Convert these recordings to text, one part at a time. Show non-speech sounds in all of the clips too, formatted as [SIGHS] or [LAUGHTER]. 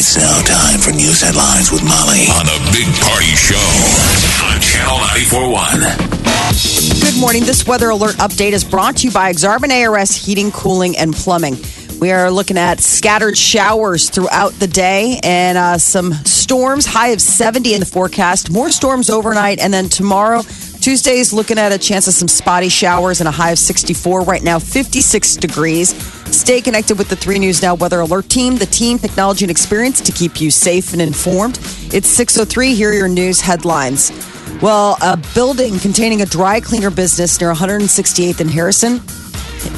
It's now time for news headlines with Molly on the Big Party Show on Channel 941. Good morning. This weather alert update is brought to you by Exarban ARS Heating, Cooling, and Plumbing. We are looking at scattered showers throughout the day and uh, some storms, high of 70 in the forecast. More storms overnight. And then tomorrow, Tuesday's looking at a chance of some spotty showers and a high of 64. Right now, 56 degrees. Stay connected with the 3 News Now Weather Alert team, the team, technology, and experience to keep you safe and informed. It's 6.03. Here are your news headlines. Well, a building containing a dry cleaner business near 168th and Harrison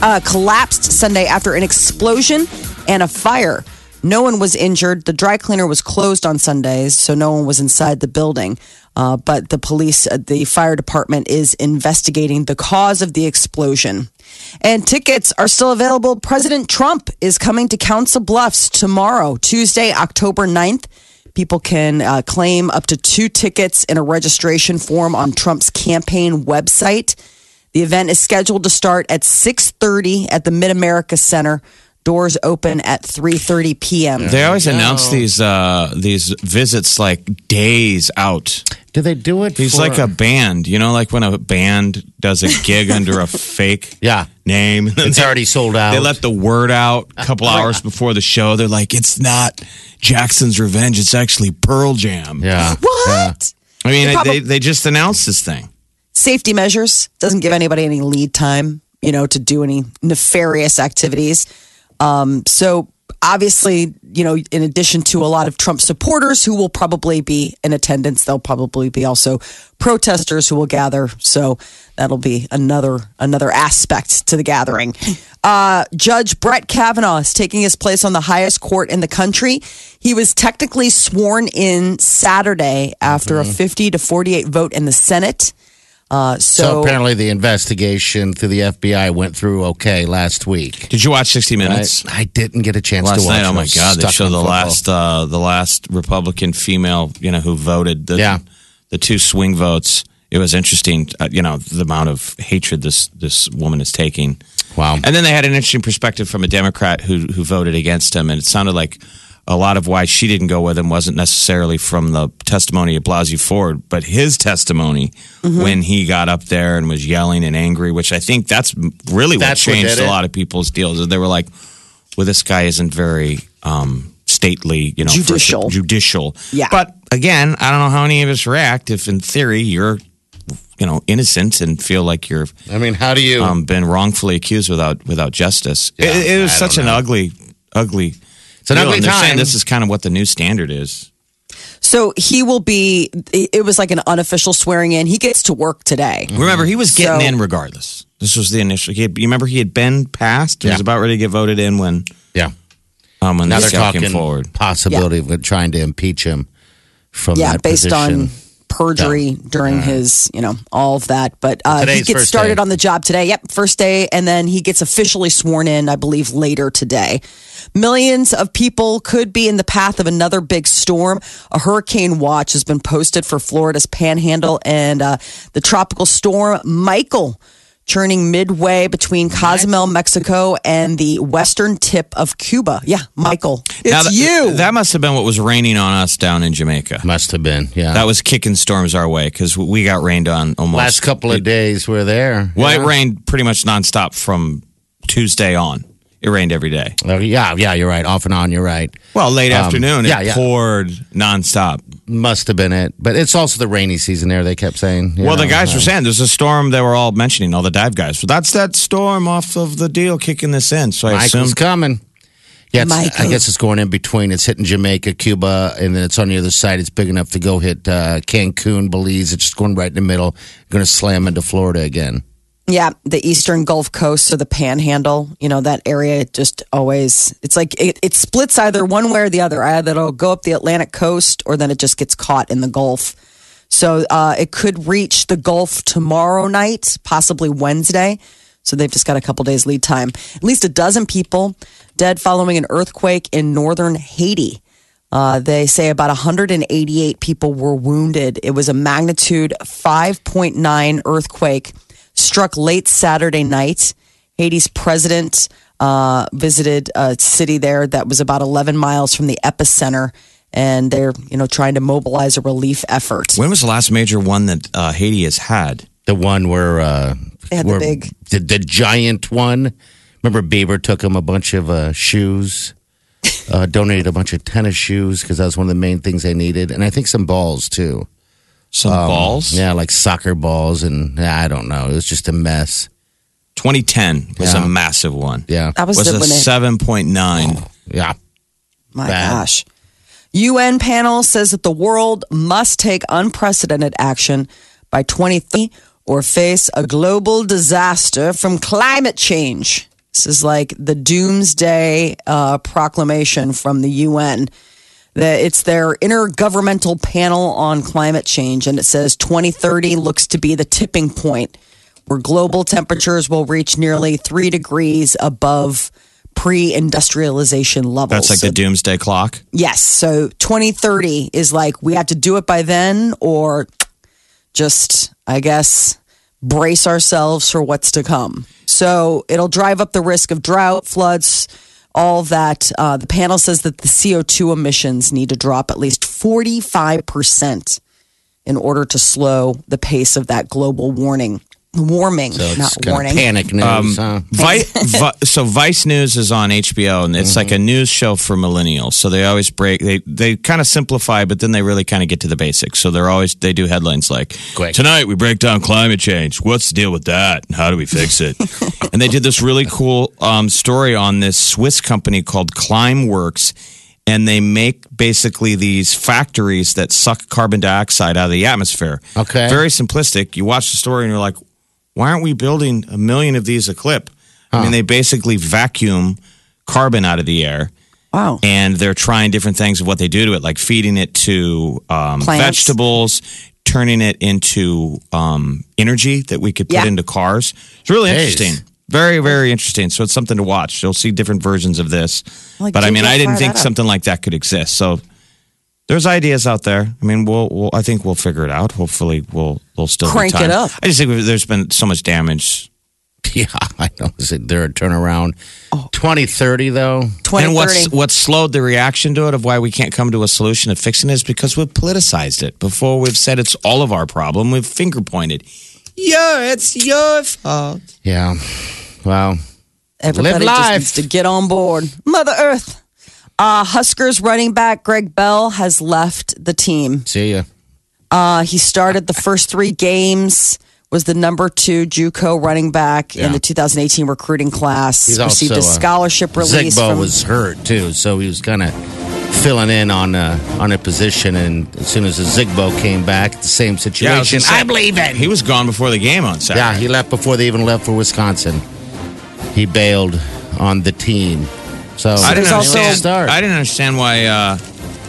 uh, collapsed Sunday after an explosion and a fire. No one was injured. The dry cleaner was closed on Sundays, so no one was inside the building. Uh, but the police, uh, the fire department is investigating the cause of the explosion. And tickets are still available. President Trump is coming to Council Bluffs tomorrow, Tuesday, October 9th. People can uh, claim up to two tickets in a registration form on Trump's campaign website. The event is scheduled to start at 6:30 at the Mid America Center. Doors open at 3:30 p.m. They always announce these uh, these visits like days out. Do they do it? He's for- like a band, you know, like when a band does a gig [LAUGHS] under a fake Yeah. name. and It's they- already sold out. They let the word out a couple [LAUGHS] hours before the show. They're like, it's not Jackson's Revenge. It's actually Pearl Jam. Yeah. [LAUGHS] What? I mean, They they, probably- they just announced this thing. Safety measures doesn't give anybody any lead time, you know, to do any nefarious activities. Um, so obviously, you know, in addition to a lot of Trump supporters who will probably be in attendance, there'll probably be also protesters who will gather. So that'll be another another aspect to the gathering. Uh, Judge Brett Kavanaugh is taking his place on the highest court in the country. He was technically sworn in Saturday after a 50 to 48 vote in the Senate. Uh, So, so, apparently the investigation through the FBI went through okay last week. Did you watch 60 Minutes? I didn't get a chance Last to watch. night, oh my God! They stuck showed the football. last, uh, the last Republican female, you know, who voted. The, Yeah. the two swing votes. It was interesting, uh, you know, the amount of hatred this this woman is taking. Wow. And then they had an interesting perspective from a Democrat who who voted against him, and it sounded like a lot of why she didn't go with him wasn't necessarily from the testimony of Blasey Ford, but his testimony when he got up there and was yelling and angry, which I think that's really what That's what changed did a lot of people's deals. They were like, "Well, this guy isn't very." Um, stately, you know, for- Judicial. judicial. Yeah. But again, I don't know how any of us react if, in theory, you're, you know, innocent and feel like you're I mean, how do you? um, been wrongfully accused without without justice. Yeah, it, it was I such an ugly, ugly. It's an deal. ugly And they're saying this is kind of what the new standard is. so he will be, it was like an unofficial swearing in. He gets to work today. Remember, he was getting So- in regardless. This was the initial. He had, you remember he had been passed. He was about ready to get voted in when yeah. um, when Now they're talking forward. possibility of trying to impeach him from yeah, that based position. on perjury during his, you know, all of that. But uh, he gets started day. on the job today. Yep, first day, and then he gets officially sworn in, I believe, later today. Millions of people could be in the path of another big storm. A hurricane watch has been posted for Florida's panhandle and uh, the tropical storm Michael. Churning midway between Cozumel, Mexico, and the western tip of Cuba. Yeah, Michael, it's Now, that- you. That must have been what was raining on us down in Jamaica. Must have been, yeah. That was kicking storms our way because we got rained on almost. last couple of days We're there. Well, yeah. it rained pretty much nonstop from Tuesday on. It rained every day. Oh, yeah, yeah, you're right. Off and on, you're right. Well, late Um, afternoon, yeah, it yeah. poured nonstop. Must have been it. But it's also the rainy season there, they kept saying. you well, the guys uh, were saying there's a storm they were all mentioning, all the dive guys. So that's that storm off of the deal kicking this in. So I Michael's assume coming. Yeah, it's, I guess it's going in between. It's hitting Jamaica, Cuba, and then it's on the other side. It's big enough to go hit uh, Cancun, Belize. It's just going right in the middle. Going to slam into Florida again. Yeah, the eastern Gulf Coast or the Panhandle, you know, that area just always it's like it, it splits either one way or the other. Either it'll go up the Atlantic coast or then it just gets caught in the Gulf. So uh, it could reach the Gulf tomorrow night, possibly Wednesday. So they've just got a couple days lead time. At least a dozen people dead following an earthquake in northern Haiti. Uh, they say about 188 people were wounded. It was a magnitude 5.9 earthquake struck late Saturday night. Haiti's president uh, visited a city there that was about 11 miles from the epicenter, and they're you know trying to mobilize a relief effort. When was the last major one that uh, Haiti has had? The one where uh, They had the big- the, the giant one. Remember, Bieber took him a bunch of uh, shoes, uh, donated a bunch of tennis shoes because that was one of the main things they needed, and I think some balls too. Some Um, balls. yeah, like soccer balls, and I don't know. It was just a mess. 2010 was Yeah. a massive one. Yeah, That was, was the a when it, 7.9. yeah. My Bad. gosh. UN panel says that the world must take unprecedented action by 2030 or face a global disaster from climate change. This is like the doomsday uh, proclamation from the UN. That it's their intergovernmental panel on climate change, and it says 2030 looks to be the tipping point where global temperatures will reach nearly three degrees above pre-industrialization levels. That's like So the doomsday clock. Yes. So 2030 is like we have to do it by then or just, I guess, brace ourselves for what's to come. So it'll drive up the risk of drought, floods, all that. Uh, the panel says that the CO2 emissions need to drop at least 45% in order to slow the pace of that global warning. Warming, So not kind warning. panic news. huh? Vi- [LAUGHS] Vi- so Vice News is on HBO, and it's like a news show for millennials. So they always break. They they kind of simplify, but then they really kind of get to the basics. So they're always they do headlines like Quick. tonight we break down climate change. What's the deal with that? And how do we fix it? [LAUGHS] and they did this really cool um, story on this Swiss company called Climeworks. And they make basically these factories that suck carbon dioxide out of the atmosphere. Okay. Very simplistic. You watch the story and you're like, why aren't we building a million of these a clip? I mean, they basically vacuum carbon out of the air, Wow. and they're trying different things of what they do to it, like feeding it to um, vegetables, turning it into um, energy that we could put Yeah. into cars. It's really Jeez. interesting. Very, very interesting. So it's something to watch. You'll see different versions of this. Like, but I mean, I didn't think something like that could exist. So there's ideas out there. I mean, we'll, we'll I think we'll figure it out. Hopefully, we'll we'll still be Crank it up. I just think there's been so much damage [LAUGHS] Yeah, I know. Is it there a turnaround? Oh. 2030, though. 2030. And what's what slowed the reaction to it of why we can't come to a solution of fixing it is because we've politicized it. Before we've said it's all of our problem, we've finger pointed. Yeah, it's your fault. Yeah. Wow. Everybody Live just needs to get on board. Mother Earth. Uh, Huskers running back Greg Bell has left the team. See ya. Uh, he started the first three games. Was the number two JUCO running back in the 2018 recruiting class. He's Received also, a uh, scholarship release Zigbo from. was hurt too, so he was kind of filling in on uh, on a position. And as soon as the Zigbo came back, the same Yeah, I, situation. say, I believe it. He was gone before the game on Saturday. yeah, he left before they even left for Wisconsin. He bailed on the team. So I didn't understand. I didn't understand why uh,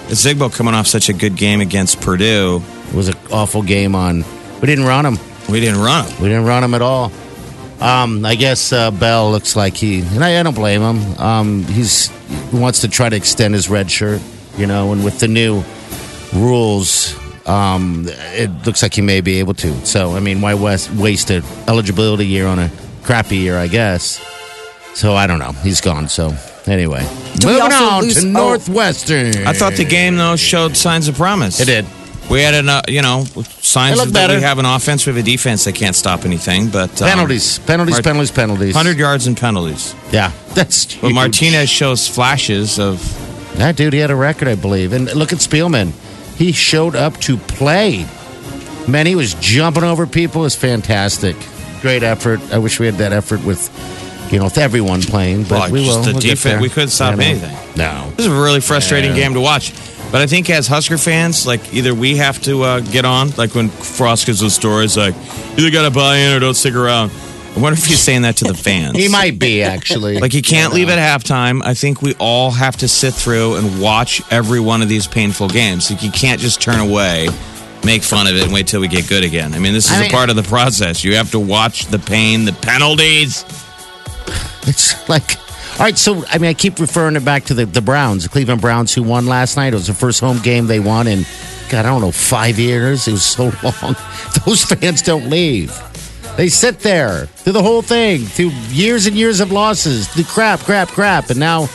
Zigbo coming off such a good game against Purdue. it was an awful game on. We didn't run him. We didn't run him. We didn't run him at all. Um, I guess uh, Bell looks like he, and I, I don't blame him. Um, he's he wants to try to extend his red shirt, you know, and with the new rules, um, it looks like he may be able to. So, I mean, why west, waste an eligibility year on a crappy year? I guess. So I don't know. He's gone. So anyway, Do we moving also on lose- to oh. Northwestern. I thought the game though showed signs of promise. it did. We had an, uh, you know, signs It looked of that better. we have an offense, we have a defense that can't stop anything. But um, Penalties, penalties, Mart- penalties, penalties. hundred yards and penalties. Yeah, [LAUGHS] that's. But huge. Martinez shows flashes of That dude, he had a record, I believe. And look at Spielman. He showed up to play. Man, he was jumping over people. It was fantastic. Great effort. I wish we had that effort with, you know, with everyone playing. But Well, we just will. the We'll defense- we couldn't stop anything. No. This is a really frustrating Yeah. game to watch. But I think as Husker fans, like either we have to uh, get on, like when Frost gives those stories, like either got to buy in or don't stick around. I wonder if he's saying that to the [LAUGHS] fans. He might be actually. [LAUGHS] Like you can't You leave at halftime. I think we all have to sit through and watch every one of these painful games. Like you can't just turn away, make fun of it, and wait till we get good again. I mean, this is I a mean- part of the process. You have to watch the pain, the penalties. It's like, all right. So I mean, I keep referring it back to the, the Browns, the Cleveland Browns, who won last night. It was the first home game they won in, God, I don't know, five years. It was so [LAUGHS] long. Those fans don't leave. They sit there through the whole thing, through years and years of losses, through crap, crap, crap, and now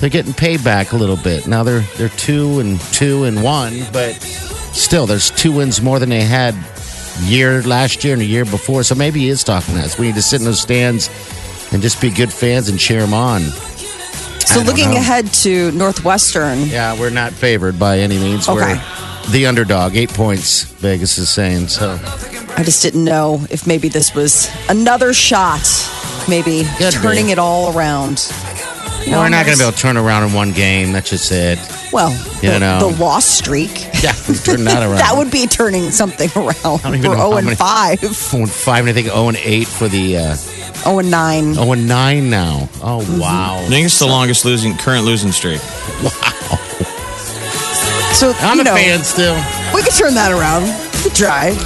they're getting paid back a little bit. Now they're they're two and two and one, but still, there's two wins more than they had year last year and a year before. So maybe he is talking to us. We need to sit in those stands and just be good fans and cheer them on. So looking ahead to Northwestern, Yeah, we're not favored by any means. Okay. We're the underdog. Eight points, Vegas is saying. So I just didn't know if maybe this was another shot, maybe Could turning be. it all around. You know, we're not going to be able to turn around in one game. That's just it. Well, You the, know. the loss streak. Yeah, [LAUGHS] turn that around. That would be turning something around. I don't even We're know 0 and many- 5, 0 [LAUGHS] and five, and I think 0 and eight for the uh, 0 and 9. 0 and nine now. Oh Mm-hmm. wow! I think it's the longest losing current losing streak. Wow. So, I'm you a know, fan still. we could turn that around. We could try.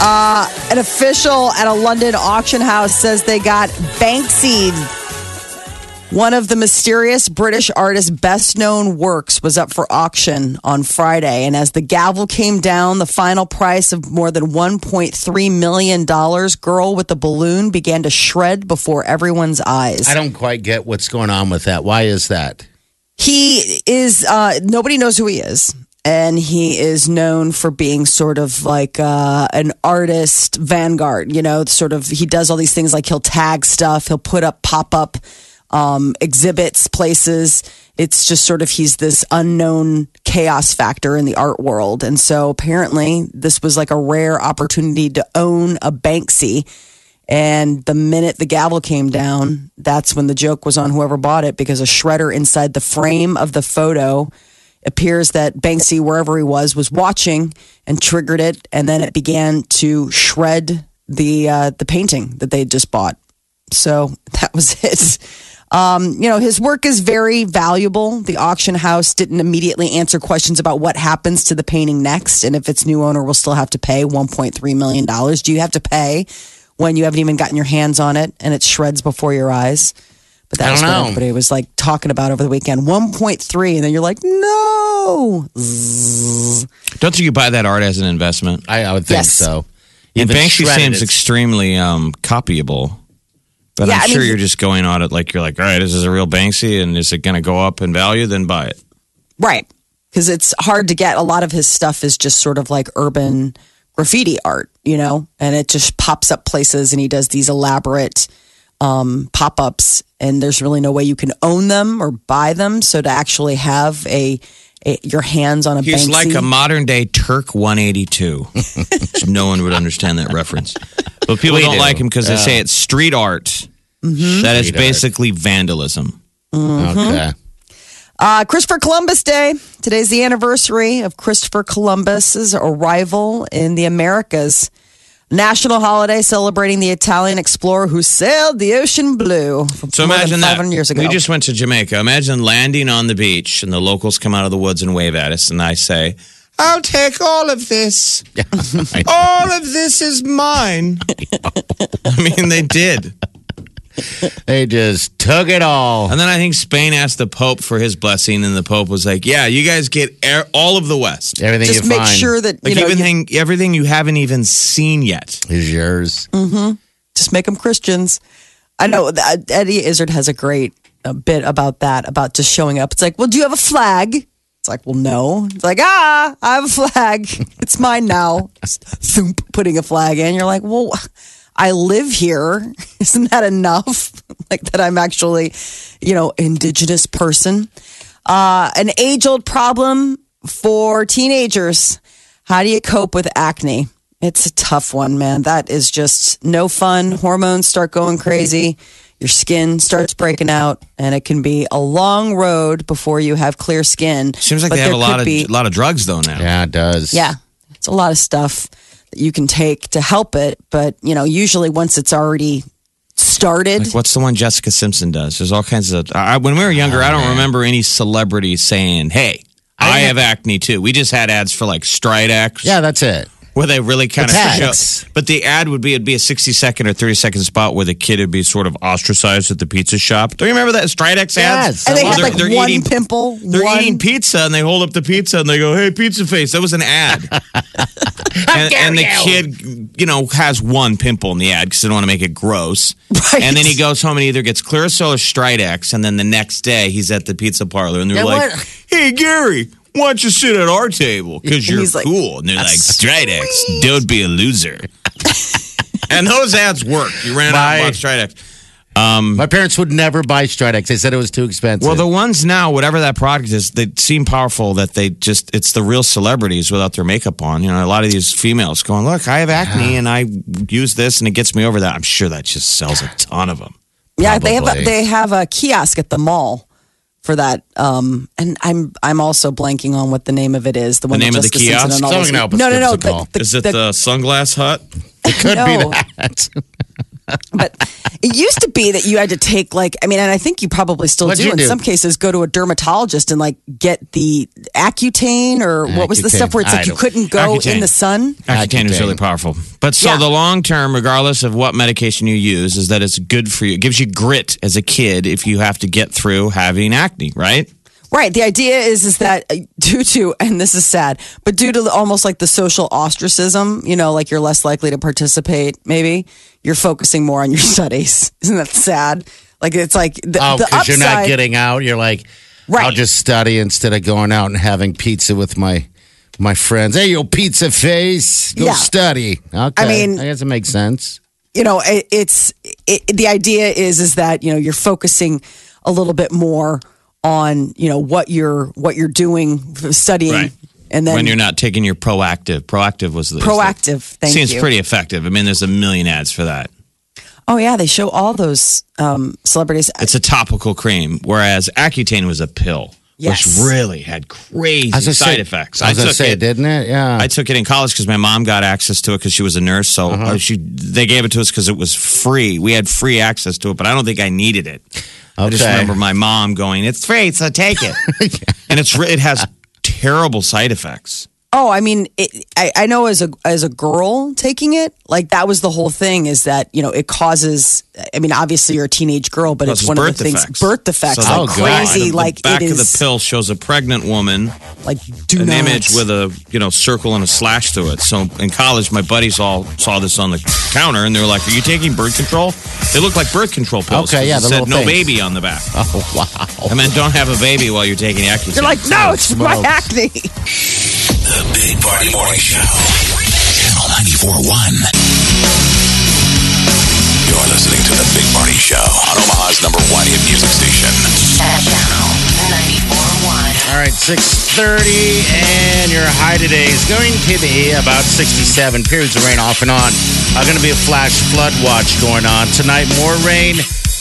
Uh, an official at a London auction house says they got Banksy. One of the mysterious British artist's best known works was up for auction on Friday. And as the gavel came down, the final price of more than $1.3 million, Girl with the Balloon began to shred before everyone's eyes. I don't quite get what's going on with that. Why is that? He is, uh, nobody knows who he is. And he is known for being sort of like uh, an artist vanguard, you know, sort of, he does all these things like he'll tag stuff, he'll put up pop up um, exhibits, places. It's just sort of, he's this unknown chaos factor in the art world. And so apparently, this was like a rare opportunity to own a Banksy. And the minute the gavel came down, that's when the joke was on whoever bought it because a shredder inside the frame of the photo appears that Banksy, wherever he was, was watching and triggered it, and then it began to shred the uh, the painting that they had just bought. So [LAUGHS] that was it. Um, you know, his work is very valuable. The auction house didn't immediately answer questions about what happens to the painting next and if its new owner will still have to pay $1.3 million. Do you have to pay when you haven't even gotten your hands on it and it shreds before your eyes? But that I was don't what know. everybody was like talking about over the weekend. 1.3. And then you're like, no. Don't think you buy that art as an investment? I, I would think Yes. so. And Even Banksy seems extremely um, copyable. But Yeah, I'm I mean, sure he- you're just going on it like you're like, all right, is this a real Banksy, and is it going to go up in value? Then buy it. Right. Because it's hard to get. A lot of his stuff is just sort of like urban graffiti art, you know, and it just pops up places and he does these elaborate um, pop ups, and there's really no way you can own them or buy them. So to actually have a, a your hands on a He's Banksy, like a modern day Turk 182. [LAUGHS] no one would understand that reference. But people We don't do. like him because they say it's street art. Mm-hmm. That is Street art. basically vandalism. Mm-hmm. Okay. Uh, Christopher Columbus Day. Today's the anniversary of Christopher Columbus's arrival in the Americas. National holiday celebrating the Italian explorer who sailed the ocean blue. So imagine that. years ago. We just went to Jamaica. Imagine landing on the beach and the locals come out of the woods and wave at us, and I say, I'll take all of this. [LAUGHS] all of this is mine. [LAUGHS] I mean, they did. [LAUGHS] They just took it all. And then I think Spain asked the Pope for his blessing, and the Pope was like, "Yeah, you guys get air, all of the West, Everything just you make find sure that you like know you- everything, everything you haven't even seen yet." is yours. just make them Christians. I know that Eddie Izzard has a great uh, bit about that, about just showing up. It's like, well, do you have a flag? It's like, well, no. It's like, ah, I have a flag. [LAUGHS] It's mine now. Just thump, putting a flag in. You're like, well, I live here. [LAUGHS] Isn't that enough? [LAUGHS] like that I'm actually, you know, indigenous person. Uh, an age old problem for teenagers. How do you cope with acne? It's a tough one, man. That is just no fun. Hormones start going crazy. Your skin starts breaking out, and it can be a long road before you have clear skin. Seems like But they have a lot of be- a lot of drugs though now. Yeah, it does. yeah, it's a lot of stuff. That you can take to help it. But, you know, usually once it's already started, Like, what's the one Jessica Simpson does? There's all kinds of. I, when we were younger, I don't oh, remember any celebrities saying, "Hey, I, have acne too." We just had ads for like Stridex. Yeah, that's it. Where they really kind of show. But the ad would be it'd be a sixty second or thirty second spot where the kid would be sort of ostracized at the pizza shop. Do you remember that Stridex ads? Yes. and they Well, had they're- like they're one eating- pimple. They're one, eating pizza and they hold up the pizza and they go, "Hey, pizza face." That was an ad. [LAUGHS] and, and the kid, you know, has one pimple in the ad because they don't want to make it gross. Right. And then he goes home and either gets Clearasil or Stridex, and then the next day he's at the pizza parlor and they're Yeah, like, what? "Hey, Gary." Why don't you sit at our table? Because you're he's like, cool. And they're like, Stridex, don't be a loser. [LAUGHS] and those ads work. You ran out Bye. and bought Stridex. Um, My parents would never buy Stridex. They said it was too expensive. Well, the ones now, whatever that product is, they seem powerful that they just, it's the real celebrities without their makeup on. You know, a lot of these females going, look, I have acne and I use this and it gets me over that. I'm sure that just sells a ton of them. Yeah, they have Probably. a, they have a kiosk at the mall for that. Um, and I'm I'm also blanking on what the name of it is. The one name of the kiosk? and Someone can help us No, no, no. call. The, Is it the, the sunglass hut? it could no. be that. But it used to be that you had to take like I mean, and I think you probably still What'd do in do? some cases. Go to a dermatologist and like get the Accutane or what was the stuff where it's like you couldn't go Accutane. in the sun. Accutane is really powerful. But so Yeah. the long term, regardless of what medication you use, is that it's good for you. It gives you grit as a kid if you have to get through having acne, right? Right. The idea is is that uh, due to and this is sad, but due to almost like the social ostracism, you know, like you're less likely to participate. Maybe you're focusing more on your [LAUGHS] studies. Isn't that sad? Like it's like the, Oh, because you're not getting out. You're like, Right. I'll just study instead of going out and having pizza with my my friends. Hey, yo, pizza face, go Yeah. study. Okay, I mean- I guess it makes sense. you know it, it's it, the idea is is that you know you're focusing a little bit more on you know what you're what you're doing studying Right. and then when you're not taking your Proactiv. Proactiv was the is the- Proactiv thank Seems you pretty effective. I mean, there's a million ads for that. oh yeah they show all those um celebrities It's a topical cream, whereas Accutane was a pill, Yes. which really had crazy I side say- effects. I was gonna took say, it. didn't it? Yeah. I took it in college because my mom got access to it because she was a nurse. So Uh-huh. uh, she they gave it to us because it was free. We had free access to it, but I don't think I needed it. I just remember my mom going, "It's free, so take it." [LAUGHS] and it's it has terrible side effects. Oh, I mean, it, I, I know as a as a girl taking it, like that was the whole thing. Is that you know it causes? I mean, obviously you're a teenage girl, but it's Causes one of birth the things. defects. Birth defects, So like the- crazy. the like back it of is the pill shows a pregnant woman, like do an not. image with a you know circle and a slash through it. So in college, my buddies all saw this on the counter, and they were like, "Are you taking birth control?" They look like birth control pills. Okay, yeah, It the said little no things. baby on the back. [LAUGHS] oh wow. I meant don't have a baby while you're taking Accutane. You're like, no, it's my smokes. acne. [LAUGHS] The Big Party Morning Show. Channel 94.1. You're listening to The Big Party Show on Omaha's number one hit music station. Channel 94.1. All right, 6.30, and your high today is going to be about 67. Periods of rain off and on. Uh, going to be a flash flood watch going on. Tonight, more rain.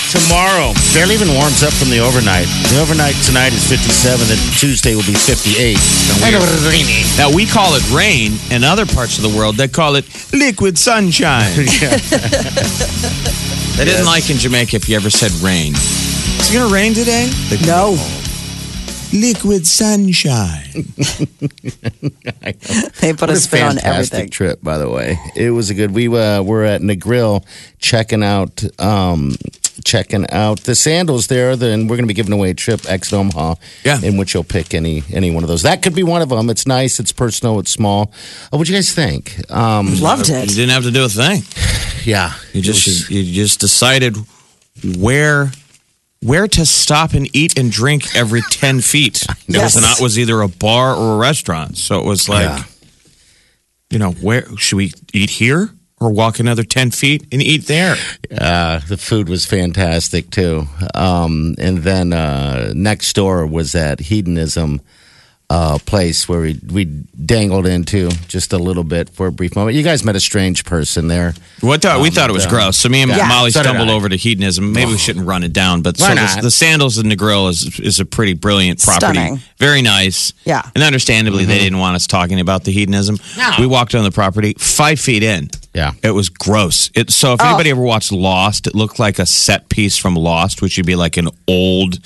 Tomorrow, barely even warms up from the overnight. The overnight tonight is 57. The Tuesday will be 58. And. Now we call it rain. In other parts of the world, they call it liquid sunshine. [LAUGHS] they didn't like in Jamaica if you ever said rain. Is it gonna rain today? They- No, Liquid sunshine. [LAUGHS] they put What a a spin on fantastic everything. trip, by the way. It was a good. We uh, were at Negril checking out, um, checking out the sandals there. Then we're going to be giving away a trip ex Omaha, Yeah. in which you'll pick any any one of those. That could be one of them. It's nice. It's personal. It's small. Uh, what do you guys think? Um, Loved it. You didn't have to do a thing. [SIGHS] yeah, You just was- you just decided where where to stop and eat and drink every [LAUGHS] ten feet. Yes. was not was either a bar or a restaurant. So it was like, Yeah. you know, where should we eat here or walk another ten feet and eat there? Uh, the food was fantastic too. Um, and then uh, next door was that hedonism uh, place where we we dangled into just a little bit for a brief moment. You guys met a strange person there. What thought, we um, thought it was yeah. gross. So me and Yeah. Molly So stumbled over to hedonism. Maybe we shouldn't run it down, but Why so the, not? the Sandals Negril is is a pretty brilliant property. Stunning. Very nice. Yeah. And understandably, they mm-hmm. didn't want us talking about the hedonism. No. We walked on the property five feet in. Yeah. It was gross. It, so if oh. anybody ever watched Lost, it looked like a set piece from Lost, which would be like an old,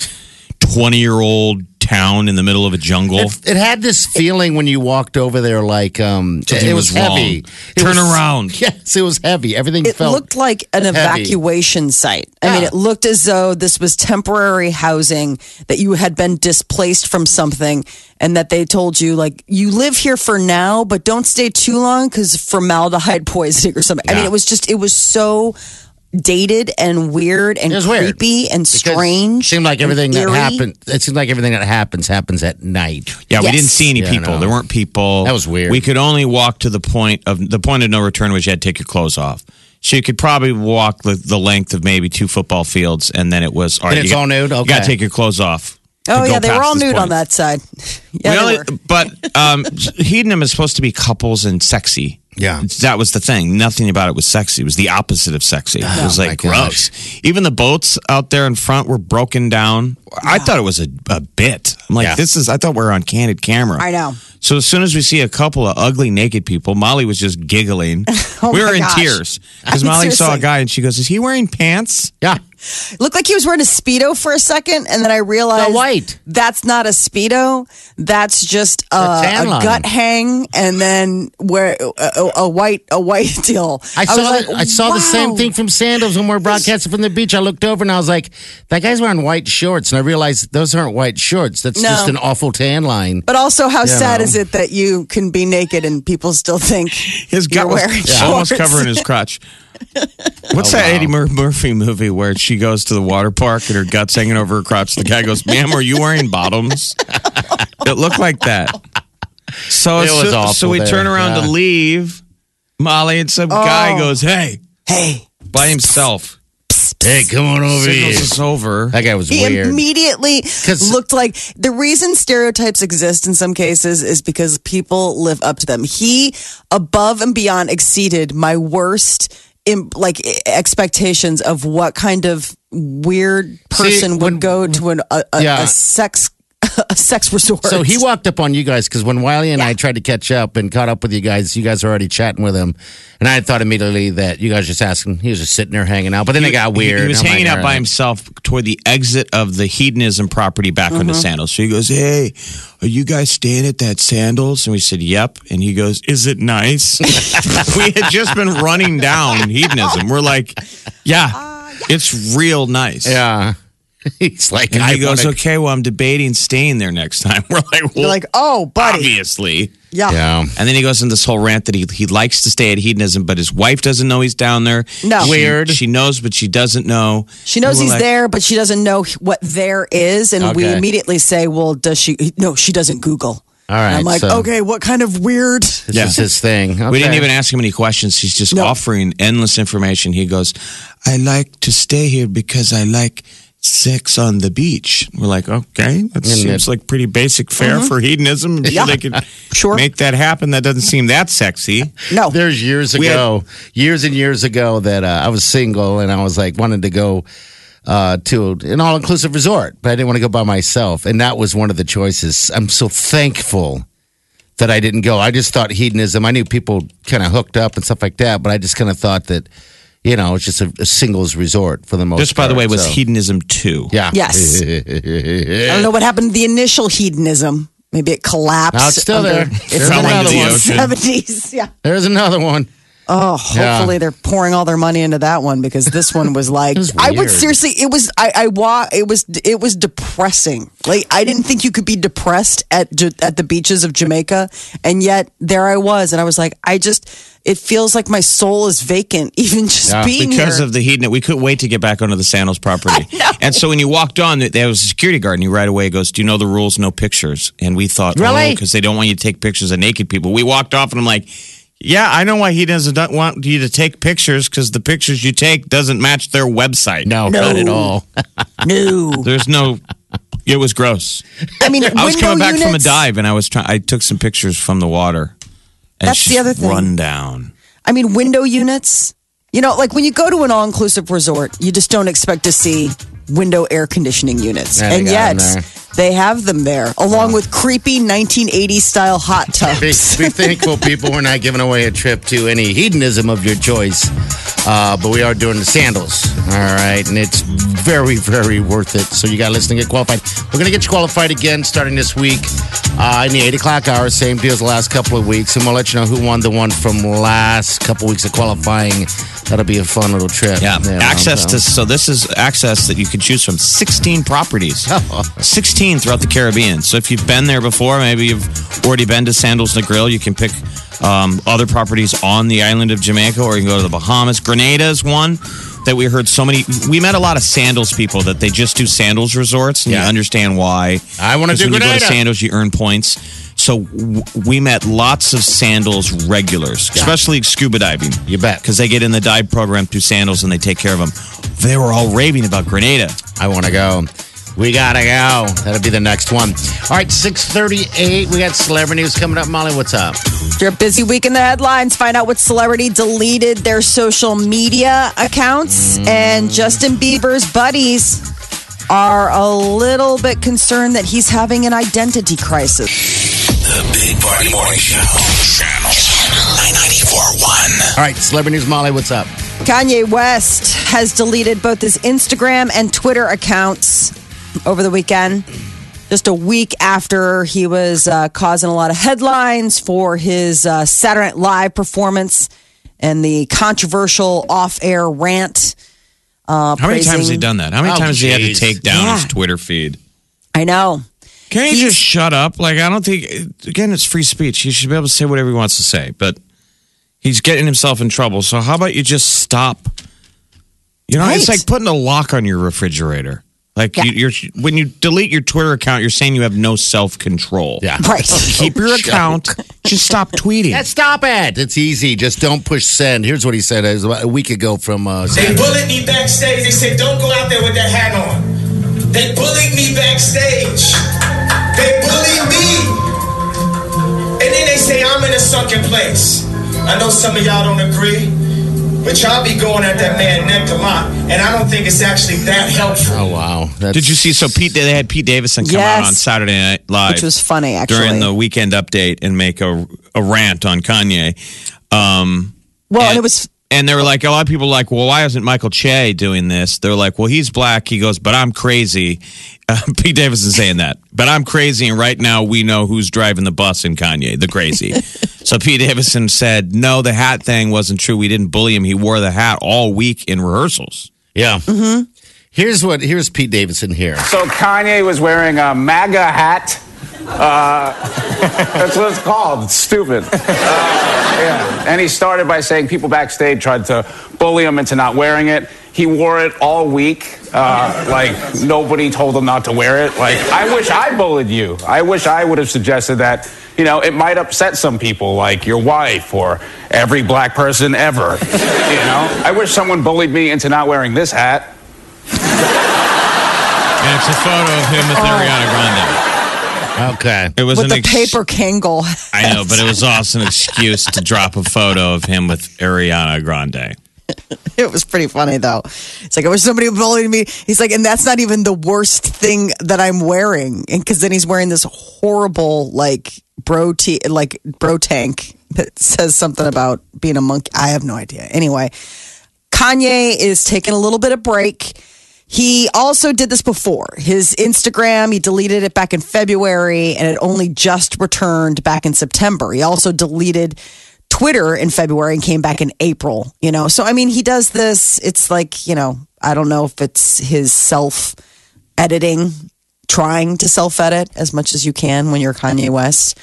twenty year old town in the middle of a jungle. It, it had this feeling when you walked over there, like um, Something it was, was heavy. It Turn was- around. [LAUGHS] Yes, it was heavy. Everything It felt looked like an heavy. evacuation site. I mean, it looked as though this was temporary housing that you had been displaced from something and that they told you, like, you live here for now, but don't stay too long because formaldehyde [LAUGHS] poisoning or something. I mean, it was just, it was so dated and weird and It was weird. creepy and strange. It seemed like everything that happened. It seemed like everything that happens happens at night. Yeah, we didn't see any Yeah, people. no. There weren't people. That was weird. We could only walk to the point of the point of no return, which you had to take your clothes off. So you could probably walk the, the length of maybe two football fields, and then it was all And right. it's you all got- nude? You got to take your clothes off. Oh, yeah, they were all this nude on that side. [LAUGHS] Yeah, We only- but [LAUGHS] um, hedonism is supposed to be couples and sexy. Yeah. that was the thing. Nothing about it was sexy. It was the opposite of sexy. it was Oh, my like gosh. gross. Even the boats out there in front were broken down. I thought it was a, a bit. I'm like, Yeah. this is. I thought we were on candid camera. I know. So as soon as we see a couple of ugly naked people, Molly was just giggling. [LAUGHS] Oh we were in gosh. tears because I [LAUGHS] mean, Molly saw a guy and she goes, "Is he wearing pants?" Yeah, It looked like he was wearing a speedo for a second, and then I realized The white. that's not a speedo. That's just a, tan a line. gut hang, and then where a, a, a white a white [LAUGHS] deal. I saw. like, the, I saw the same thing from Sandals when we were broadcasting from the beach. I looked over and I was like, "That guy's wearing white shorts," and I realized those aren't white shorts. That's No. just an awful tan line. But also, how sad know. is it that you can be naked and people still think His you're gut was wearing almost covering his crotch. What's oh, that Eddie Mur- Murphy movie where she goes to the water park and her guts hanging over her crotch? The guy goes, "Ma'am, are you wearing bottoms?" [LAUGHS] it looked like that. So It as was soon- awful so we there, turn around yeah. to leave. Molly and some guy Oh. goes, "Hey," Hey, by himself. Hey, come on over Signals here. us over. That guy was he weird. immediately 'Cause- looked like the reason stereotypes exist in some cases is because people live up to them. He above and beyond exceeded my worst im- like expectations of what kind of weird person would when- go to an, a, a, Yeah. a sex a sex resort. So he walked up on you guys because when Wiley and I tried to catch up and caught up with you guys, you guys were already chatting with him, and I thought immediately that you guys just asking. He was just sitting there hanging out, but then it got weird. He, was I'm hanging out by right. himself toward the exit of the hedonism property back onto mm-hmm. Sandals. So he goes, Hey, are you guys staying at that Sandals? And we said, Yep. And he goes, Is it nice? [LAUGHS] we had just been running down hedonism. We're like, Yeah, uh, it's real nice. Yeah, [LAUGHS] he's like, And I he goes, wanna- Okay, well, I'm debating staying there next time. [LAUGHS] We're like, Well, You're like, oh, buddy, obviously. yeah. Yeah. And then he goes into this whole rant that he he likes to stay at hedonism, but his wife doesn't know he's down there. No. She- Weird. She knows, but she doesn't know. She knows he's like, there, but she doesn't know what there is. And we immediately say, well, does she? No, she doesn't Google. All right, And I'm like, so- okay, what kind of weird? This Yeah. is his thing. We didn't even ask him any questions. He's just No. offering endless information. He goes, I like to stay here because I like sex on the beach. We're like, okay, that seems it- like pretty basic fare for hedonism. I'm sure they could [LAUGHS] Sure. make that happen. That doesn't seem that sexy. No. There's years We had- ago, years and years ago that uh, I was single and I was like wanted to go uh, to an all inclusive resort, but I didn't want to go by myself, and that was one of the choices. I'm so thankful that I didn't go. I just thought hedonism. I knew people kind of hooked up and stuff like that, but I just kind of thought that you know it's just a, a singles resort for the most. This, by the way, was so. hedonism too. Yeah. Yes. [LAUGHS] I don't know what happened to the initial hedonism. Maybe it collapsed. No, it's still under- there. It's There's another one. the 70s. [LAUGHS] Yeah. There's another one. Oh, Yeah. hopefully they're pouring all their money into that one because this one was [LAUGHS] like was I would seriously it was I I wa it was it was depressing. Like I didn't think you could be depressed at at the beaches of Jamaica and yet there I was and I was like I just it feels like my soul is vacant [LAUGHS] even just Yeah, being Because here. of the hedon, we couldn't wait to get back onto the Sandals property. [LAUGHS] And so when you walked on, there was a security guard, and he right away goes, "Do you know the rules? No pictures." And we thought, Really? Oh, because they don't want you to take pictures of naked people. We walked off, and I'm like, "Yeah, I know why he doesn't want you to take pictures because the pictures you take doesn't match their website. No, not at all. [LAUGHS] no. there's no It was gross. I mean, I was coming back from a dive and I was trying. I took some pictures from the water. And That's the other thing. Run down. I mean, window units. You know, like when you go to an all inclusive resort, you just don't expect to see window air conditioning units. Yeah, and yet yet, 'em there. They have them there, along wow. with creepy 1980s style hot [LAUGHS] tubs. Be, be thankful, [LAUGHS] people. We're not giving away a trip to any hedonism of your choice, uh, but we are doing the sandals. All right, and it's very, very worth it. So you got to listen and get qualified. We're going to get you qualified again starting this week uh, in the eight o'clock hour. Same deal as the last couple of weeks, and we'll let you know who won the one from last couple weeks of qualifying. That'll be a fun little trip. Yeah, yeah access to so this is access that you can choose from 16 properties. [LAUGHS] 16 15 throughout the Caribbean. So if you've been there before, maybe you've already been to Sandals Negril, you can pick um, other properties on the island of Jamaica or you can go to the Bahamas. Grenada is one that we heard so many. We met a lot of Sandals people that they just do Sandals resorts, and yeah. you understand why. I want to do when Grenada. you go to Sandals, you earn points. So w- we met lots of Sandals regulars, yeah. especially scuba diving. You bet, because they get in the dive program through Sandals and they take care of them. They were all raving about Grenada. I want to go. We gotta go. That'll be the next one. All right, six thirty-eight. We got celebrity news coming up. Molly, what's up? After a busy week in the headlines, find out what celebrity deleted their social media accounts. And Justin Bieber's buddies are a little bit concerned that he's having an identity crisis. The Big Party Morning Show. Channel 941. All right, celebrity news. Molly, what's up? Kanye West has deleted both his Instagram and Twitter accounts over the weekend. Just a week after he was uh, causing a lot of headlines for his uh, Saturday Night Live performance and the controversial off-air rant. Uh, How many times has he done that? How many Oh, times has he had to geez. take down Yeah. his Twitter feed? I know. Can he just shut up? Like, I don't think, again, it's free speech. He should be able to say whatever he wants to say, but he's getting himself in trouble. So, how about you just stop? You know, it's Right. like putting a lock on your refrigerator. Like, Yeah. you, you're when you delete your Twitter account, you're saying you have no self control. Yeah. [LAUGHS] Right. Keep your account, just stop tweeting. Yeah, stop it. It's easy. Just don't push send. Here's what he said it was about a week ago from uh, They bullied me backstage. They said, don't go out there with that hat on. They bullied me backstage. They bullied me. And then they say, I'm in a sunken place. I know some of y'all don't agree, but y'all be going at that man neck a lot. And I don't think it's actually that helpful. Oh wow. That's, Did you see? So Pete, they had Pete Davidson come out on Saturday Night Live, Which was funny, actually. during the weekend update, and make a a rant on Kanye. Um, Well, and it was and they were like, a lot of people were like, well, why isn't Michael Che doing this? They're like, well, he's black. He goes, but I'm crazy. [LAUGHS] Uh, Pete Davidson saying that, but I'm crazy, and right now we know who's driving the bus in Kanye, the crazy. [LAUGHS] so Pete Davidson said, no, the hat thing wasn't true. We didn't bully him. He wore the hat all week in rehearsals. Yeah. Mm-hmm. Here's what. Here's Pete Davidson here. So Kanye was wearing a MAGA hat. Uh, [LAUGHS] that's what it's called. It's stupid. Uh, yeah. And he started by saying people backstage tried to bully him into not wearing it. He wore it all week. Uh, like nobody told him not to wear it. Like I wish I bullied you. I wish I would have suggested that. You know, it might upset some people, like your wife or every black person ever. You know, I wish someone bullied me into not wearing this hat. And it's a photo of him with Ariana Grande. Okay. It was with an the ex- paper Kangol. I know, but it was also an excuse to drop a photo of him with Ariana Grande. It was pretty funny though. It's like I wish somebody bullied me. He's like, and that's not even the worst thing that I'm wearing. And because then he's wearing this horrible like bro t like bro tank that says something about being a monkey. I have no idea. Anyway, Kanye is taking a little bit of break. He also did this before. His Instagram, he deleted it back in February and it only just returned back in September. He also deleted Twitter in February and came back in April, you know. So I mean, he does this. It's like, you know, I don't know if it's his self editing, trying to self edit as much as you can when you're Kanye West.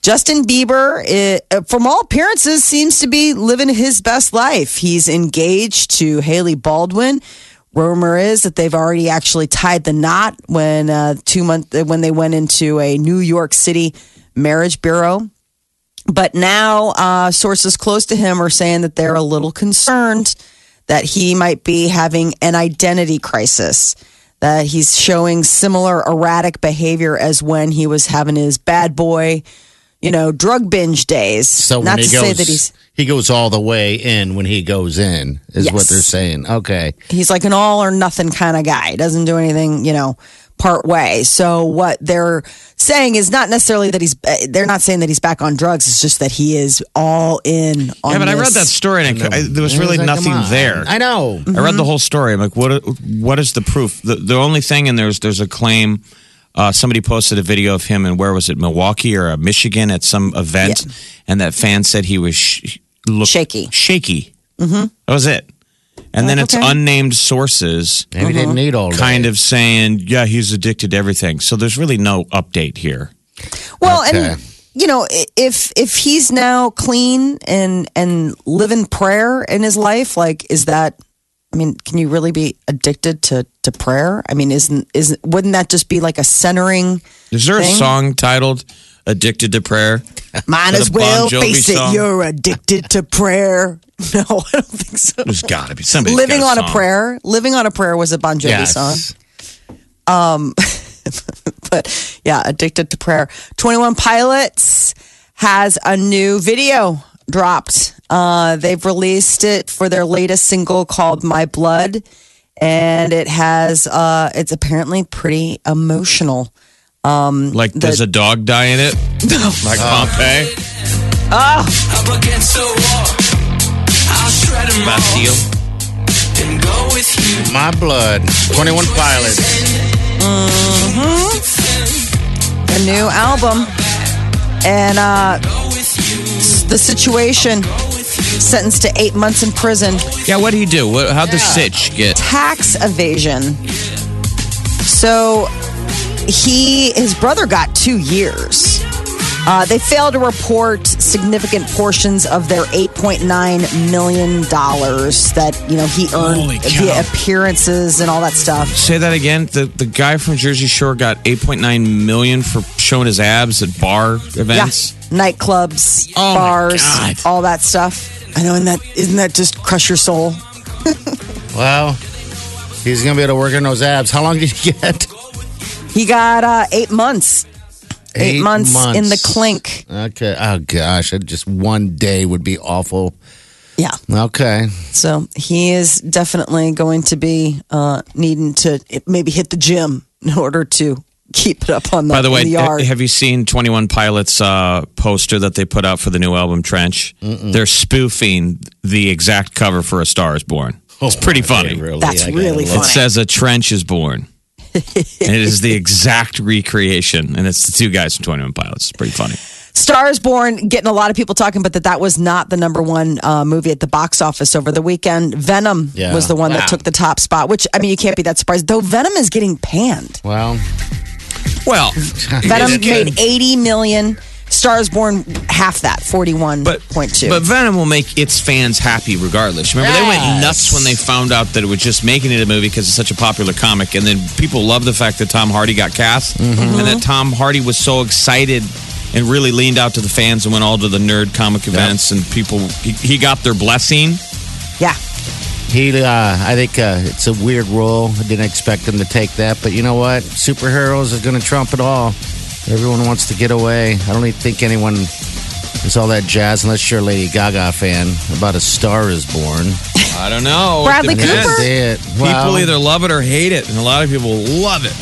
Justin Bieber, eh, from all appearances, seems to be living his best life. He's engaged to Hailey Baldwin. Rumor is that they've already actually tied the knot when uh, two month when they went into a New York City marriage bureau. But now, uh, sources close to him are saying that they're a little concerned that he might be having an identity crisis. that he's showing similar erratic behavior as when he was having his bad boy, you know, drug binge days. So when Not he to goes, say that he's he goes all the way in when he goes in is what they're saying. Okay. he's like an all or nothing kind of guy. He doesn't do anything, you know, part way. So what they're saying is not necessarily that he's. uh, They're not saying that he's back on drugs. It's just that he is all in. On Yeah, but I read that story and I, there was really Like, nothing there. I know. I read the whole story. I'm like, what? What is the proof? The, the only thing, and there's there's a claim. Uh, somebody posted a video of him in where was it, Milwaukee or uh, Michigan at some event, and that fan said he was sh- looked Shaky. Shaky. Mm-hmm. That was it. And then it's okay. unnamed sources Maybe he didn't need all kind of saying, yeah, he's addicted to everything. So there's really no update here. Well, Okay. and you know, i- if if he's now clean and and living prayer in his life, like, is that? I mean, can you really be addicted to to prayer? I mean, isn't isn't wouldn't that just be like a centering? Is there a Thing? song titled "Addicted to Prayer"? Might as a Bon well Jovi face it, you're addicted to prayer. [LAUGHS] No, I don't think so. There's got to be somebody. Living on a prayer. Living on a prayer was a Bon Jovi Yes. song. Um, [LAUGHS] but yeah, addicted to prayer. 21 Pilots has a new video dropped. Uh, they've released it for their latest single called My Blood. And it has, uh, it's apparently pretty emotional. Like, does a dog die in it? [LAUGHS] like Pompeii? Ah. Up against the wall. I'll shred 'em all Bastille? and go with you. My blood. 21 pilots. A new album. And uh, the situation sentenced to eight months in prison. Yeah, what do you do? How'd the sitch get? tax evasion. So he, his brother got two years. Uh, they failed to report significant portions of their $8.9 million that, you know, he earned Holy via appearances and all that stuff. Say that again. The the guy from Jersey Shore got 8.9 million for showing his abs at bar events. Yeah. Nightclubs, Oh, bars, all that stuff. I know, and that isn't that just crush your soul? [LAUGHS] Well, he's going to be able to work on those abs. How long did he get? He got uh, eight months. Eight, months, in the clink. Okay. Oh, gosh. Just one day would be awful. Yeah. Okay. So he is definitely going to be uh, needing to maybe hit the gym in order to keep it up on the, By the way, the yard. have you seen 21 Pilots uh, poster that they put out for the new album Trench? They're spoofing the exact cover for A Star Is Born. It's pretty funny. Really? That's I really look. It says a trench is born. And [LAUGHS] it is the exact recreation. And it's the two guys from 21 Pilots. It's pretty funny. Stars Born getting a lot of people talking, but that that was not the number one uh, movie at the box office over the weekend. Venom Yeah. was the one Wow. that took the top spot, which I mean you can't be that surprised. Though Venom is getting panned. Well, Well, Venom made eighty million. Stars Born half that, 41.2. But point. But Venom will make its fans happy regardless. Remember, they went nuts when they found out that it was just making it a movie because it's such a popular comic, and then people love the fact that Tom Hardy got cast, Mm-hmm. and that Tom Hardy was so excited and really leaned out to the fans and went all to the nerd comic events, and people he, he got their blessing. yeah, he, uh, I think uh, it's a weird role. I didn't expect him to take that. But you know what? Superheroes is going to trump it all. Everyone wants to get away. I don't even think anyone is all that jazz unless you're a Lady Gaga fan about A Star is Born. I don't know. It Bradley depends. Cooper? That's it. People either love it or hate it, and a lot of people love it.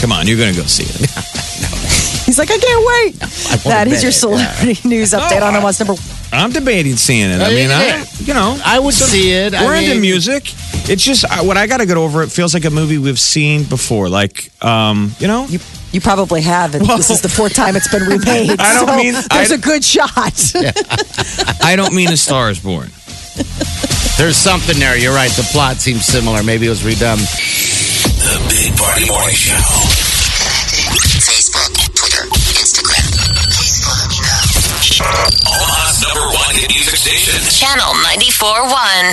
Come on, you're going to go see it. [LAUGHS] he's like I can't wait. That is your celebrity [LAUGHS] news update on what's number. I'm debating seeing it. I mean. I, you know, I would see it. I We're into mean- music. It's just I, what I got to get over. It feels like a movie we've seen before. Like, um, you know, You you probably have. And this is the fourth time it's been remade. [LAUGHS] I don't so mean- there's I- a good shot. I don't mean A Star Is Born. There's something there. You're right. The plot seems similar. Maybe it was redone. The Big Party Morning Show. Facebook, Twitter, Instagram. Please follow me now. Omaha's number one hit music station. Channel 94.1.